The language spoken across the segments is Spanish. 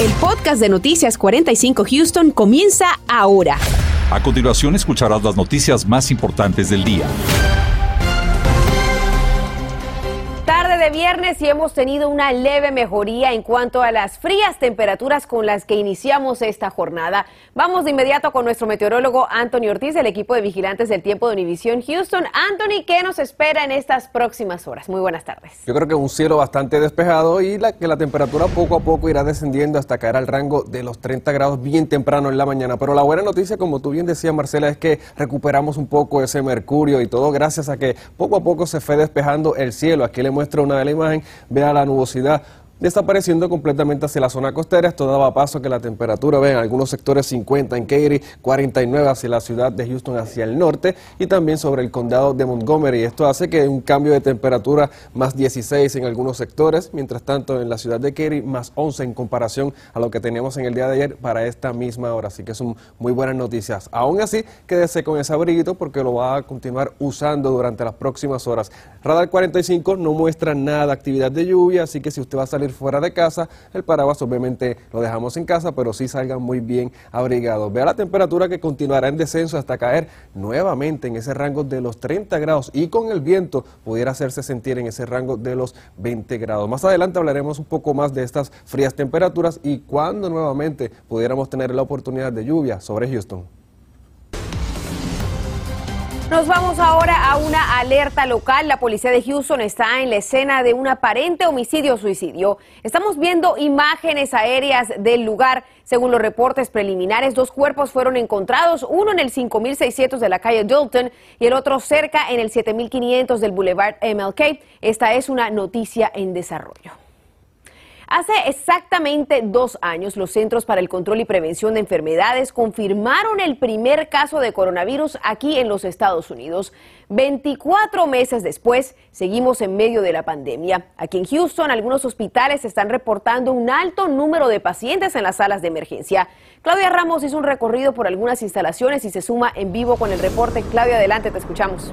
El podcast de Noticias 45 Houston comienza ahora. A continuación escucharás las noticias más importantes del día. De viernes y hemos tenido una leve mejoría en cuanto a las frías temperaturas con las que iniciamos esta jornada. Vamos de inmediato con nuestro meteorólogo Anthony Ortiz del equipo de vigilantes del tiempo de Univisión Houston. Anthony, ¿qué nos espera en estas próximas horas? Muy buenas tardes. Yo creo que un cielo bastante despejado y que la temperatura poco a poco irá descendiendo hasta caer al rango de los 30 grados bien temprano en la mañana. Pero la buena noticia, como tú bien decías, Marcela, es que recuperamos un poco ese mercurio y todo gracias a que poco a poco se fue despejando el cielo. Aquí le muestra una عليه ماهن بيالان وصدا desapareciendo completamente hacia la zona costera. Esto daba paso a que la temperatura, ven, algunos sectores 50 en Katy, 49 hacia la ciudad de Houston hacia el norte y también sobre el condado de Montgomery. Esto hace que un cambio de temperatura más 16 en algunos sectores, mientras tanto en la ciudad de Katy más 11 en comparación a lo que teníamos en el día de ayer para esta misma hora. Así que son muy buenas noticias. Aún así, quédese con ese abriguito porque lo va a continuar usando durante las próximas horas. Radar 45 no muestra nada de actividad de lluvia, así que si usted va a salir fuera de casa. El paraguas obviamente lo dejamos en casa, pero sí salgan muy bien abrigados. Vea la temperatura que continuará en descenso hasta caer nuevamente en ese rango de los 30 grados y con el viento pudiera hacerse sentir en ese rango de los 20 grados. Más adelante hablaremos un poco más de estas frías temperaturas y cuándo nuevamente pudiéramos tener la oportunidad de lluvia sobre Houston. Nos vamos ahora a una alerta local. La policía de Houston está en la escena de un aparente homicidio-suicidio. Estamos viendo imágenes aéreas del lugar. Según los reportes preliminares, dos cuerpos fueron encontrados, uno en el 5600 de la calle Dalton y el otro cerca en el 7500 del Boulevard MLK. Esta es una noticia en desarrollo. Hace exactamente dos años, los Centros para el Control y Prevención de Enfermedades confirmaron el primer caso de coronavirus aquí en los Estados Unidos. 24 meses después, seguimos en medio de la pandemia. Aquí en Houston, algunos hospitales están reportando un alto número de pacientes en las salas de emergencia. Claudia Ramos hizo un recorrido por algunas instalaciones y se suma en vivo con el reporte. Claudia, adelante, te escuchamos.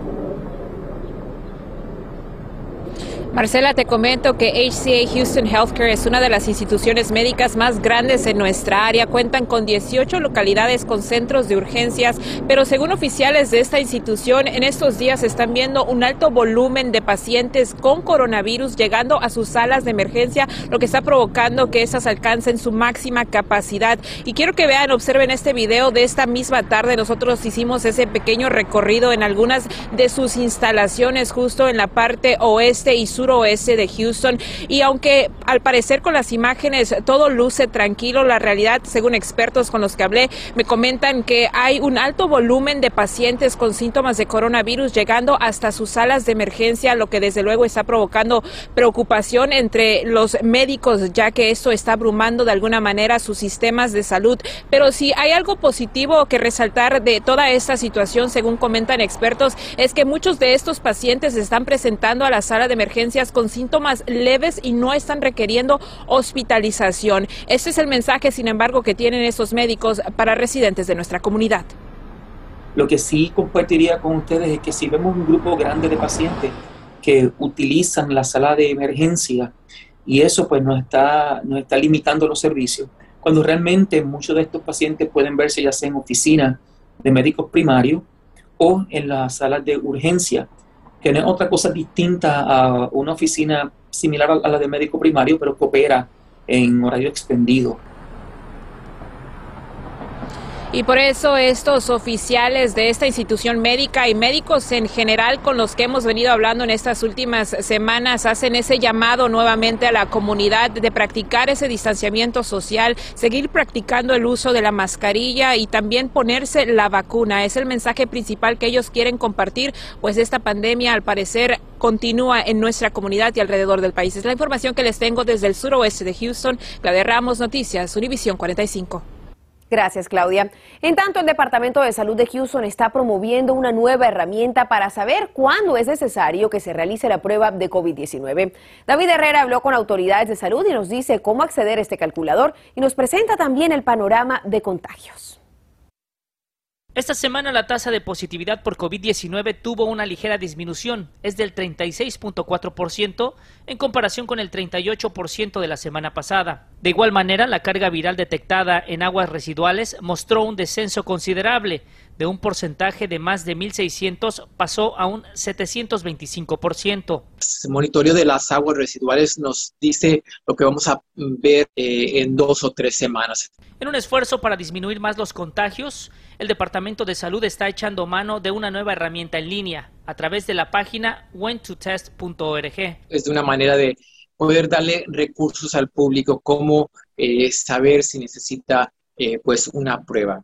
Marcela, te comento que HCA Houston Healthcare es una de las instituciones médicas más grandes en nuestra área. Cuentan con 18 localidades con centros de urgencias, pero según oficiales de esta institución, en estos días están viendo un alto volumen de pacientes con coronavirus llegando a sus salas de emergencia, lo que está provocando que esas alcancen su máxima capacidad. Y quiero que vean, observen este video de esta misma tarde. Nosotros hicimos ese pequeño recorrido en algunas de sus instalaciones justo en la parte oeste y sur de Houston y aunque al parecer con las imágenes todo luce tranquilo, la realidad, según expertos con los que hablé, me comentan que hay un alto volumen de pacientes con síntomas de coronavirus llegando hasta sus salas de emergencia, lo que desde luego está provocando preocupación entre los médicos, ya que esto está abrumando de alguna manera sus sistemas de salud. Pero si hay algo positivo que resaltar de toda esta situación, según comentan expertos, es que muchos de estos pacientes están presentando a la sala de emergencia con síntomas leves y no están requiriendo hospitalización. Este es el mensaje, sin embargo, que tienen estos médicos para residentes de nuestra comunidad. Lo que sí compartiría con ustedes es que si vemos un grupo grande de pacientes que utilizan la sala de emergencia y eso pues nos está, nos está limitando los servicios, cuando realmente muchos de estos pacientes pueden verse ya sea en oficinas de médicos primarios o en las salas de urgencia que otra cosa distinta a una oficina similar a la de médico primario, pero coopera en horario extendido. Y por eso estos oficiales de esta institución médica y médicos en general con los que hemos venido hablando en estas últimas semanas hacen ese llamado nuevamente a la comunidad de practicar ese distanciamiento social, seguir practicando el uso de la mascarilla y también ponerse la vacuna. Es el mensaje principal que ellos quieren compartir, pues esta pandemia al parecer continúa en nuestra comunidad y alrededor del país. Es la información que les tengo desde el suroeste de Houston. Claudia Ramos, Noticias, Univisión 45. Gracias, Claudia. En tanto, el Departamento de Salud de Houston está promoviendo una nueva herramienta para saber cuándo es necesario que se realice la prueba de COVID-19. David Herrera habló con autoridades de salud y nos dice cómo acceder a este calculador y nos presenta también el panorama de contagios. Esta semana la tasa de positividad por COVID-19 tuvo una ligera disminución, es del 36.4% en comparación con el 38% de la semana pasada. De igual manera, la carga viral detectada en aguas residuales mostró un descenso considerable, de un porcentaje de más de 1.600 pasó a un 725%. El monitoreo de las aguas residuales nos dice lo que vamos a ver eh, en dos o tres semanas. En un esfuerzo para disminuir más los contagios, el Departamento de Salud está echando mano de una nueva herramienta en línea a través de la página wentotest.org. Es de una manera de poder darle recursos al público, como eh, saber si necesita eh, pues una prueba.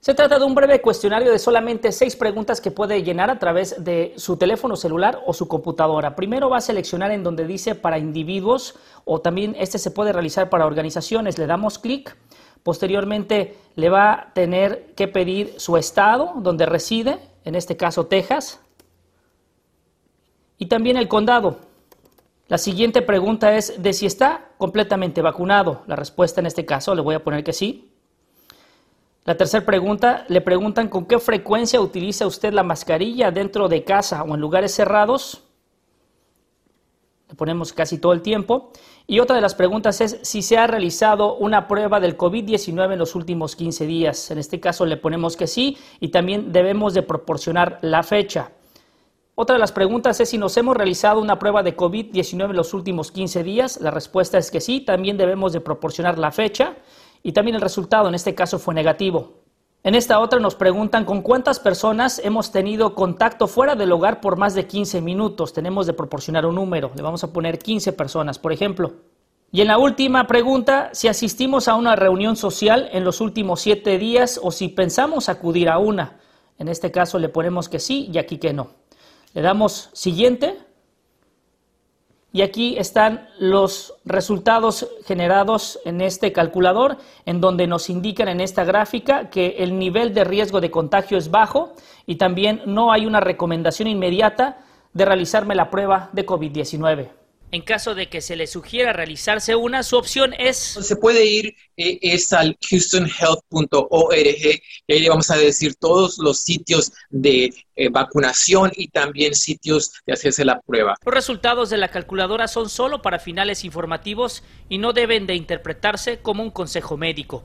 Se trata de un breve cuestionario de solamente seis preguntas que puede llenar a través de su teléfono celular o su computadora. Primero va a seleccionar en donde dice para individuos o también este se puede realizar para organizaciones. Le damos clic. Posteriormente le va a tener que pedir su estado donde reside, en este caso Texas, y también el condado. La siguiente pregunta es de si está completamente vacunado. La respuesta en este caso le voy a poner que sí. La tercera pregunta, le preguntan con qué frecuencia utiliza usted la mascarilla dentro de casa o en lugares cerrados. Le ponemos casi todo el tiempo. Y otra de las preguntas es si se ha realizado una prueba del COVID-19 en los últimos 15 días. En este caso le ponemos que sí y también debemos de proporcionar la fecha. Otra de las preguntas es si nos hemos realizado una prueba de COVID-19 en los últimos 15 días. La respuesta es que sí, también debemos de proporcionar la fecha y también el resultado en este caso fue negativo. En esta otra nos preguntan con cuántas personas hemos tenido contacto fuera del hogar por más de 15 minutos. Tenemos de proporcionar un número, le vamos a poner 15 personas, por ejemplo. Y en la última pregunta, si asistimos a una reunión social en los últimos siete días o si pensamos acudir a una. En este caso le ponemos que sí y aquí que no. Le damos siguiente y aquí están los resultados generados en este calculador, en donde nos indican en esta gráfica que el nivel de riesgo de contagio es bajo y también no hay una recomendación inmediata de realizarme la prueba de COVID-19. En caso de que se le sugiera realizarse una, su opción es... Se puede ir eh, es al houstonhealth.org y ahí le vamos a decir todos los sitios de eh, vacunación y también sitios de hacerse la prueba. Los resultados de la calculadora son solo para finales informativos y no deben de interpretarse como un consejo médico.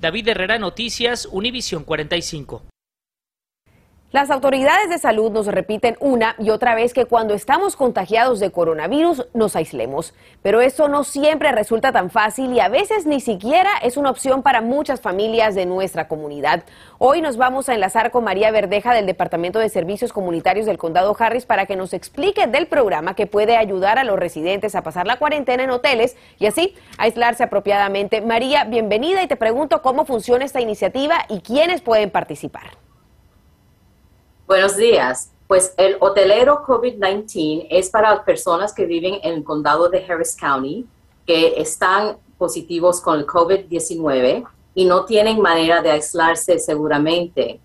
David Herrera, Noticias, Univisión 45. Las autoridades de salud nos repiten una y otra vez que cuando estamos contagiados de coronavirus nos aislemos. Pero eso no siempre resulta tan fácil y a veces ni siquiera es una opción para muchas familias de nuestra comunidad. Hoy nos vamos a enlazar con María Verdeja del Departamento de Servicios Comunitarios del Condado Harris para que nos explique del programa que puede ayudar a los residentes a pasar la cuarentena en hoteles y así aislarse apropiadamente. María, bienvenida y te pregunto cómo funciona esta iniciativa y quiénes pueden participar. Buenos días. Pues el hotelero COVID-19 es para personas que viven en el condado de Harris County, que están positivos con el COVID-19 y no tienen manera de aislarse seguramente.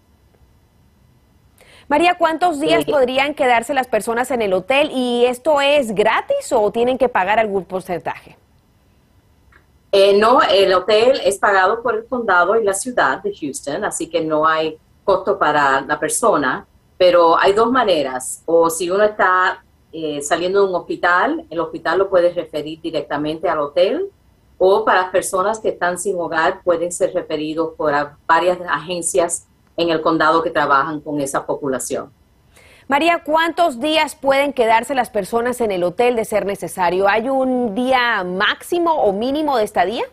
María, ¿cuántos días podrían quedarse las personas en el hotel y esto es gratis o tienen que pagar algún porcentaje? Eh, no, el hotel es pagado por el condado y la ciudad de Houston, así que no hay costo para la persona. Pero hay dos maneras, o si uno está eh, saliendo de un hospital, el hospital lo puede referir directamente al hotel, o para personas que están sin hogar pueden ser referidos por varias agencias en el condado que trabajan con esa población. María, ¿cuántos días pueden quedarse las personas en el hotel de ser necesario? ¿Hay un día máximo o mínimo de estadía?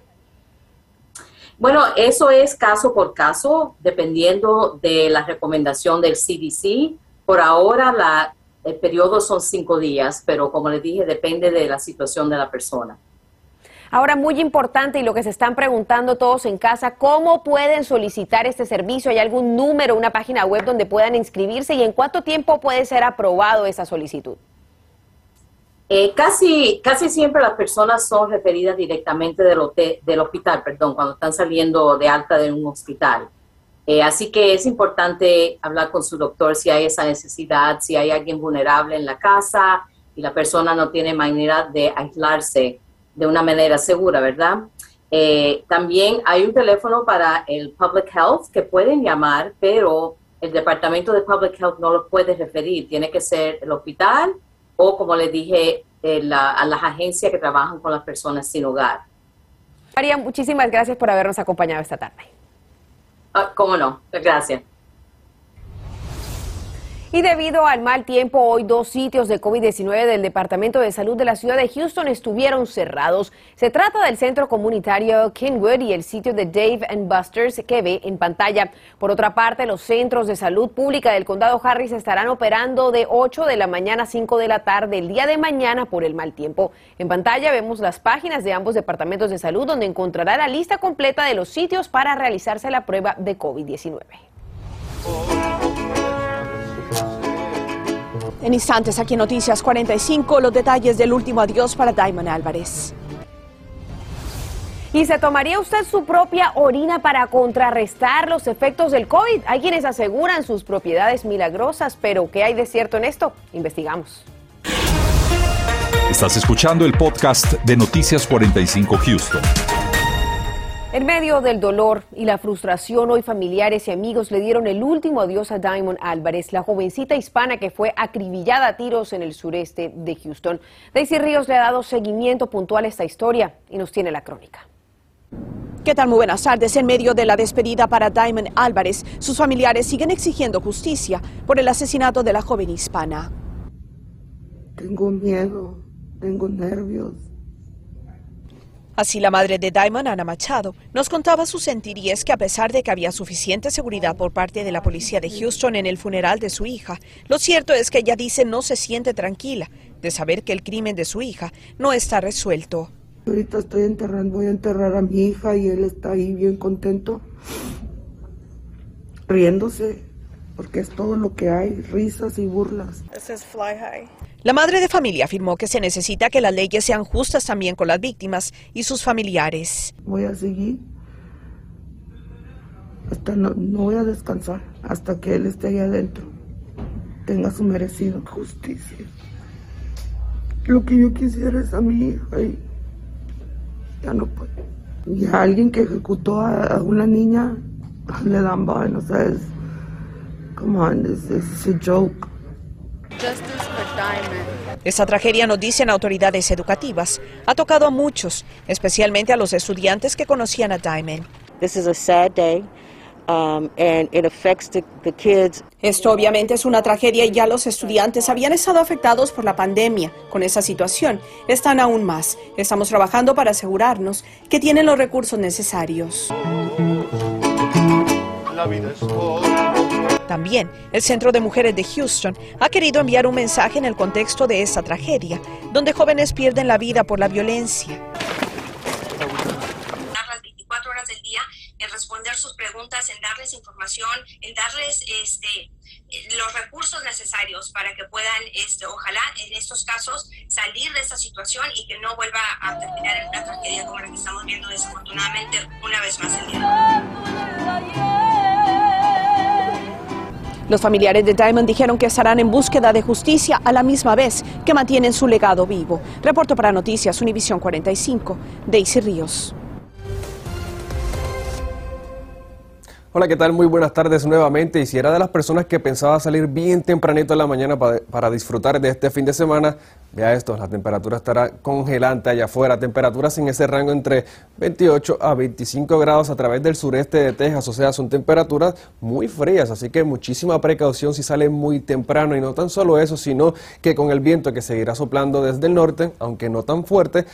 Bueno, eso es caso por caso, dependiendo de la recomendación del CDC. Por ahora, la, el periodo son cinco días, pero como les dije, depende de la situación de la persona. Ahora, muy importante y lo que se están preguntando todos en casa, ¿cómo pueden solicitar este servicio? ¿Hay algún número, una página web donde puedan inscribirse y en cuánto tiempo puede ser aprobado esa solicitud? Eh, casi, casi siempre las personas son referidas directamente del, del hospital, perdón, cuando están saliendo de alta de un hospital. Eh, así que es importante hablar con su doctor si hay esa necesidad, si hay alguien vulnerable en la casa y la persona no tiene manera de aislarse de una manera segura, ¿verdad? Eh, también hay un teléfono para el Public Health que pueden llamar, pero el Departamento de Public Health no lo puede referir. Tiene que ser el hospital o, como les dije, a las agencias que trabajan con las personas sin hogar. María, muchísimas gracias por habernos acompañado esta tarde. Ah, ¿Cómo no? Gracias. Y debido al mal tiempo, hoy dos sitios de COVID-19 del Departamento de Salud de la ciudad de Houston estuvieron cerrados. Se trata del centro comunitario Kenwood y el sitio de Dave and Buster's que ve en pantalla. Por otra parte, los centros de salud pública del condado Harris estarán operando de 8 de la mañana a 5 de la tarde el día de mañana por el mal tiempo. En pantalla vemos las páginas de ambos departamentos de salud donde encontrará la lista completa de los sitios para realizarse la prueba de COVID-19. En instantes, aquí en Noticias 45, los detalles del último adiós para Diamond Álvarez. ¿Y se tomaría usted su propia orina para contrarrestar los efectos del COVID? Hay quienes aseguran sus propiedades milagrosas, pero ¿qué hay de cierto en esto? Investigamos. Estás escuchando el podcast de Noticias 45 Houston. En medio del dolor y la frustración, hoy familiares y amigos le dieron el último adiós a Diamond Álvarez, la jovencita hispana que fue acribillada a tiros en el sureste de Houston. Daisy Ríos le ha dado seguimiento puntual a esta historia y nos tiene la crónica. ¿Qué tal? Muy buenas tardes. En medio de la despedida para Diamond Álvarez, sus familiares siguen exigiendo justicia por el asesinato de la joven hispana. Tengo miedo, tengo nervios Así la madre de Diamond, Ana Machado, nos contaba su sentir y es que a pesar de que había suficiente seguridad por parte de la policía de Houston en el funeral de su hija, lo cierto es que ella dice no se siente tranquila de saber que el crimen de su hija no está resuelto. Ahorita estoy enterrando, voy a enterrar a mi hija y él está ahí bien contento, riéndose, porque es todo lo que hay, risas y burlas. Fly High. La madre de familia afirmó que se necesita que las leyes sean justas también con las víctimas y sus familiares. Voy a seguir. Hasta no, voy a descansar hasta que él esté ahí adentro. Tenga su merecido justicia. Lo que yo quisiera es a mi hija y ya no puedo. Y a alguien que ejecutó a, una niña le dan vaina, o sea, es, come on, es, es a joke. Esta tragedia, nos dicen autoridades educativas, ha tocado a muchos, especialmente a los estudiantes que conocían a Diamond. Um, Esto obviamente es una tragedia y ya los estudiantes habían estado afectados por la pandemia. Con esa situación están aún más. Estamos trabajando para asegurarnos que tienen los recursos necesarios. La vida es también, el Centro de Mujeres de Houston ha querido enviar un mensaje en el contexto de esta tragedia, donde jóvenes pierden la vida por la violencia. Las 24 horas del día en responder sus preguntas, en darles información, en darles este, los recursos necesarios para que puedan, este, ojalá en estos casos, salir de esta situación y que no vuelva a terminar en una tragedia como la que estamos viendo desafortunadamente una vez más el día. Los familiares de Diamond dijeron que estarán en búsqueda de justicia a la misma vez que mantienen su legado vivo. Reporto para Noticias Univisión 45, Daisy Ríos. Hola, ¿qué tal? Muy buenas tardes nuevamente. Y si era de las personas que pensaba salir bien tempranito en la mañana para, para disfrutar de este fin de semana, Vea esto, la temperatura estará congelante allá afuera, temperaturas en ese rango entre 28 a 25 grados a través del sureste de Texas, o sea, son temperaturas muy frías, así que muchísima precaución si sale muy temprano. Y no tan solo eso, sino que con el viento que seguirá soplando desde el norte, aunque no tan fuerte,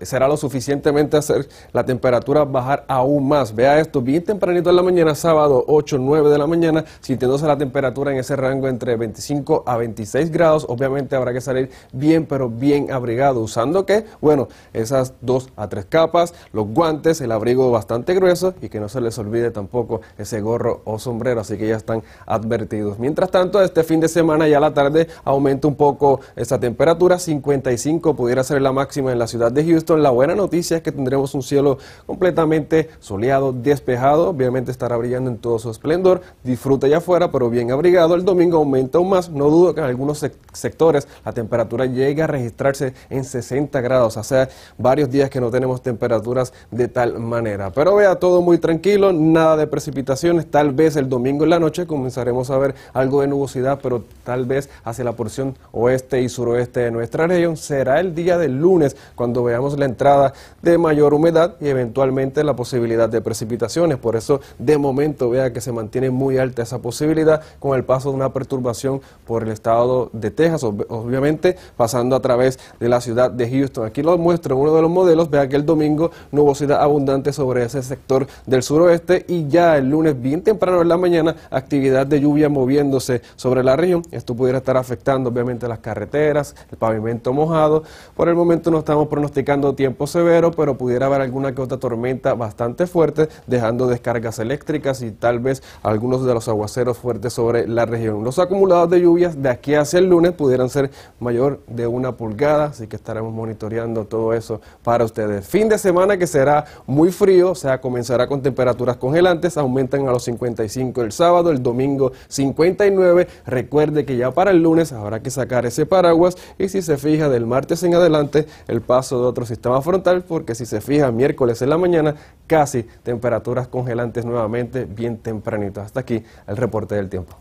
será lo suficientemente hacer la temperatura bajar aún más. Vea esto, bien tempranito en la mañana, sábado 8, 9 de la mañana, sintiéndose la temperatura en ese rango entre 25 a 26 grados, obviamente habrá que salir bien, pero bien abrigado. ¿Usando qué? Bueno, esas dos a tres capas, los guantes, el abrigo bastante grueso y que no se les olvide tampoco ese gorro o sombrero, así que ya están advertidos. Mientras tanto, este fin de semana ya a la tarde aumenta un poco esa temperatura, 55 pudiera ser la máxima en la ciudad de Houston. La buena noticia es que tendremos un cielo completamente soleado, despejado, obviamente estará brillando en todo su esplendor. Disfruta ya afuera, pero bien abrigado. El domingo aumenta aún más, no dudo que en algunos sectores la temperatura llegue a registrarse en 60 grados. Hace varios días que no tenemos temperaturas de tal manera. Pero vea, todo muy tranquilo, nada de precipitaciones. Tal vez el domingo en la noche comenzaremos a ver algo de nubosidad, pero tal vez hacia la porción oeste y suroeste de nuestra región. Será el día del lunes cuando veamos la entrada de mayor humedad y eventualmente la posibilidad de precipitaciones. Por eso, de momento, vea que se mantiene muy alta esa posibilidad con el paso de una perturbación por el estado de Texas, obviamente pasando a través de la ciudad de Houston. Aquí lo muestro uno de los modelos. Vea que el domingo nubosidad abundante sobre ese sector del suroeste y ya el lunes bien temprano en la mañana actividad de lluvia moviéndose sobre la región. Esto pudiera estar afectando obviamente las carreteras, el pavimento mojado. Por el momento no estamos pronosticando tiempo severo, pero pudiera haber alguna que tormenta bastante fuerte, dejando descargas eléctricas y tal vez algunos de los aguaceros fuertes sobre la región. Los acumulados de lluvias de aquí hacia el lunes pudieran ser mayor de una pulgada, así que estaremos monitoreando todo eso para ustedes. Fin de semana que será muy frío, o sea, comenzará con temperaturas congelantes, aumentan a los 55 el sábado, el domingo 59. Recuerde que ya para el lunes habrá que sacar ese paraguas y si se fija del martes en adelante el paso de otro sistema frontal, porque si se fija miércoles en la mañana, casi temperaturas congelantes nuevamente bien tempranito. Hasta aquí el reporte del tiempo.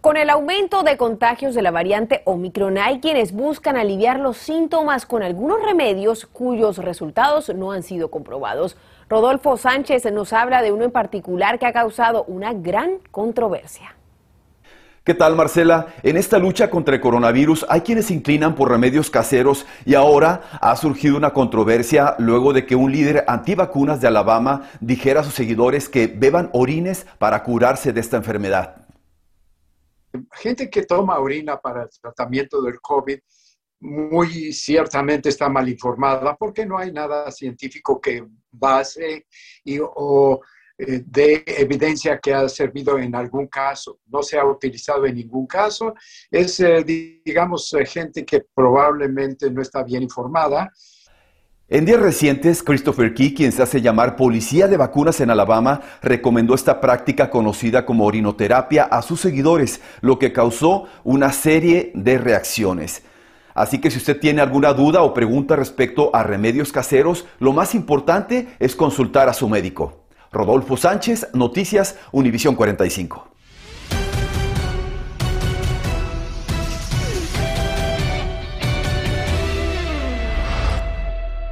Con el aumento de contagios de la variante Omicron, hay quienes buscan aliviar los síntomas con algunos remedios cuyos resultados no han sido comprobados. Rodolfo Sánchez nos habla de uno en particular que ha causado una gran controversia. ¿Qué tal, Marcela? En esta lucha contra el coronavirus hay quienes se inclinan por remedios caseros y ahora ha surgido una controversia luego de que un líder antivacunas de Alabama dijera a sus seguidores que beban orines para curarse de esta enfermedad gente que toma orina para el tratamiento del COVID muy ciertamente está mal informada porque no hay nada científico que base y, o eh, de evidencia que ha servido en algún caso. No se ha utilizado en ningún caso. Es, eh, digamos, eh, gente que probablemente no está bien informada en días recientes, Christopher Key, quien se hace llamar policía de vacunas en Alabama, recomendó esta práctica conocida como orinoterapia a sus seguidores, lo que causó una serie de reacciones. Así que si usted tiene alguna duda o pregunta respecto a remedios caseros, lo más importante es consultar a su médico. Rodolfo Sánchez, Noticias, Univisión 45.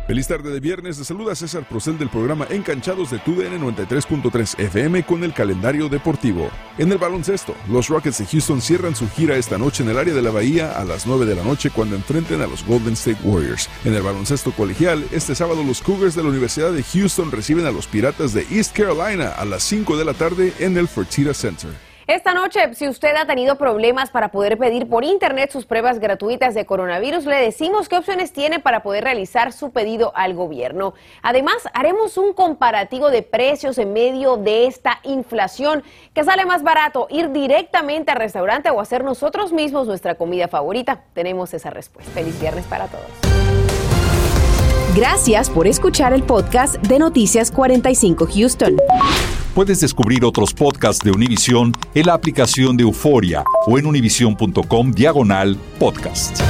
Feliz tarde de viernes, te saluda César Procel del programa Encanchados de TUDN 93.3 FM con el calendario deportivo. En el baloncesto, los Rockets de Houston cierran su gira esta noche en el área de la Bahía a las 9 de la noche cuando enfrenten a los Golden State Warriors. En el baloncesto colegial, este sábado los Cougars de la Universidad de Houston reciben a los Piratas de East Carolina a las 5 de la tarde en el Fertitta Center. Esta noche, si usted ha tenido problemas para poder pedir por internet sus pruebas gratuitas de coronavirus, le decimos qué opciones tiene para poder realizar su pedido al gobierno. Además, haremos un comparativo de precios en medio de esta inflación, que sale más barato ir directamente al restaurante o hacer nosotros mismos nuestra comida favorita. Tenemos esa respuesta. Feliz viernes para todos. Gracias por escuchar el podcast de Noticias 45 Houston. Puedes descubrir otros podcasts de Univision en la aplicación de Euforia o en univision.com diagonal podcast.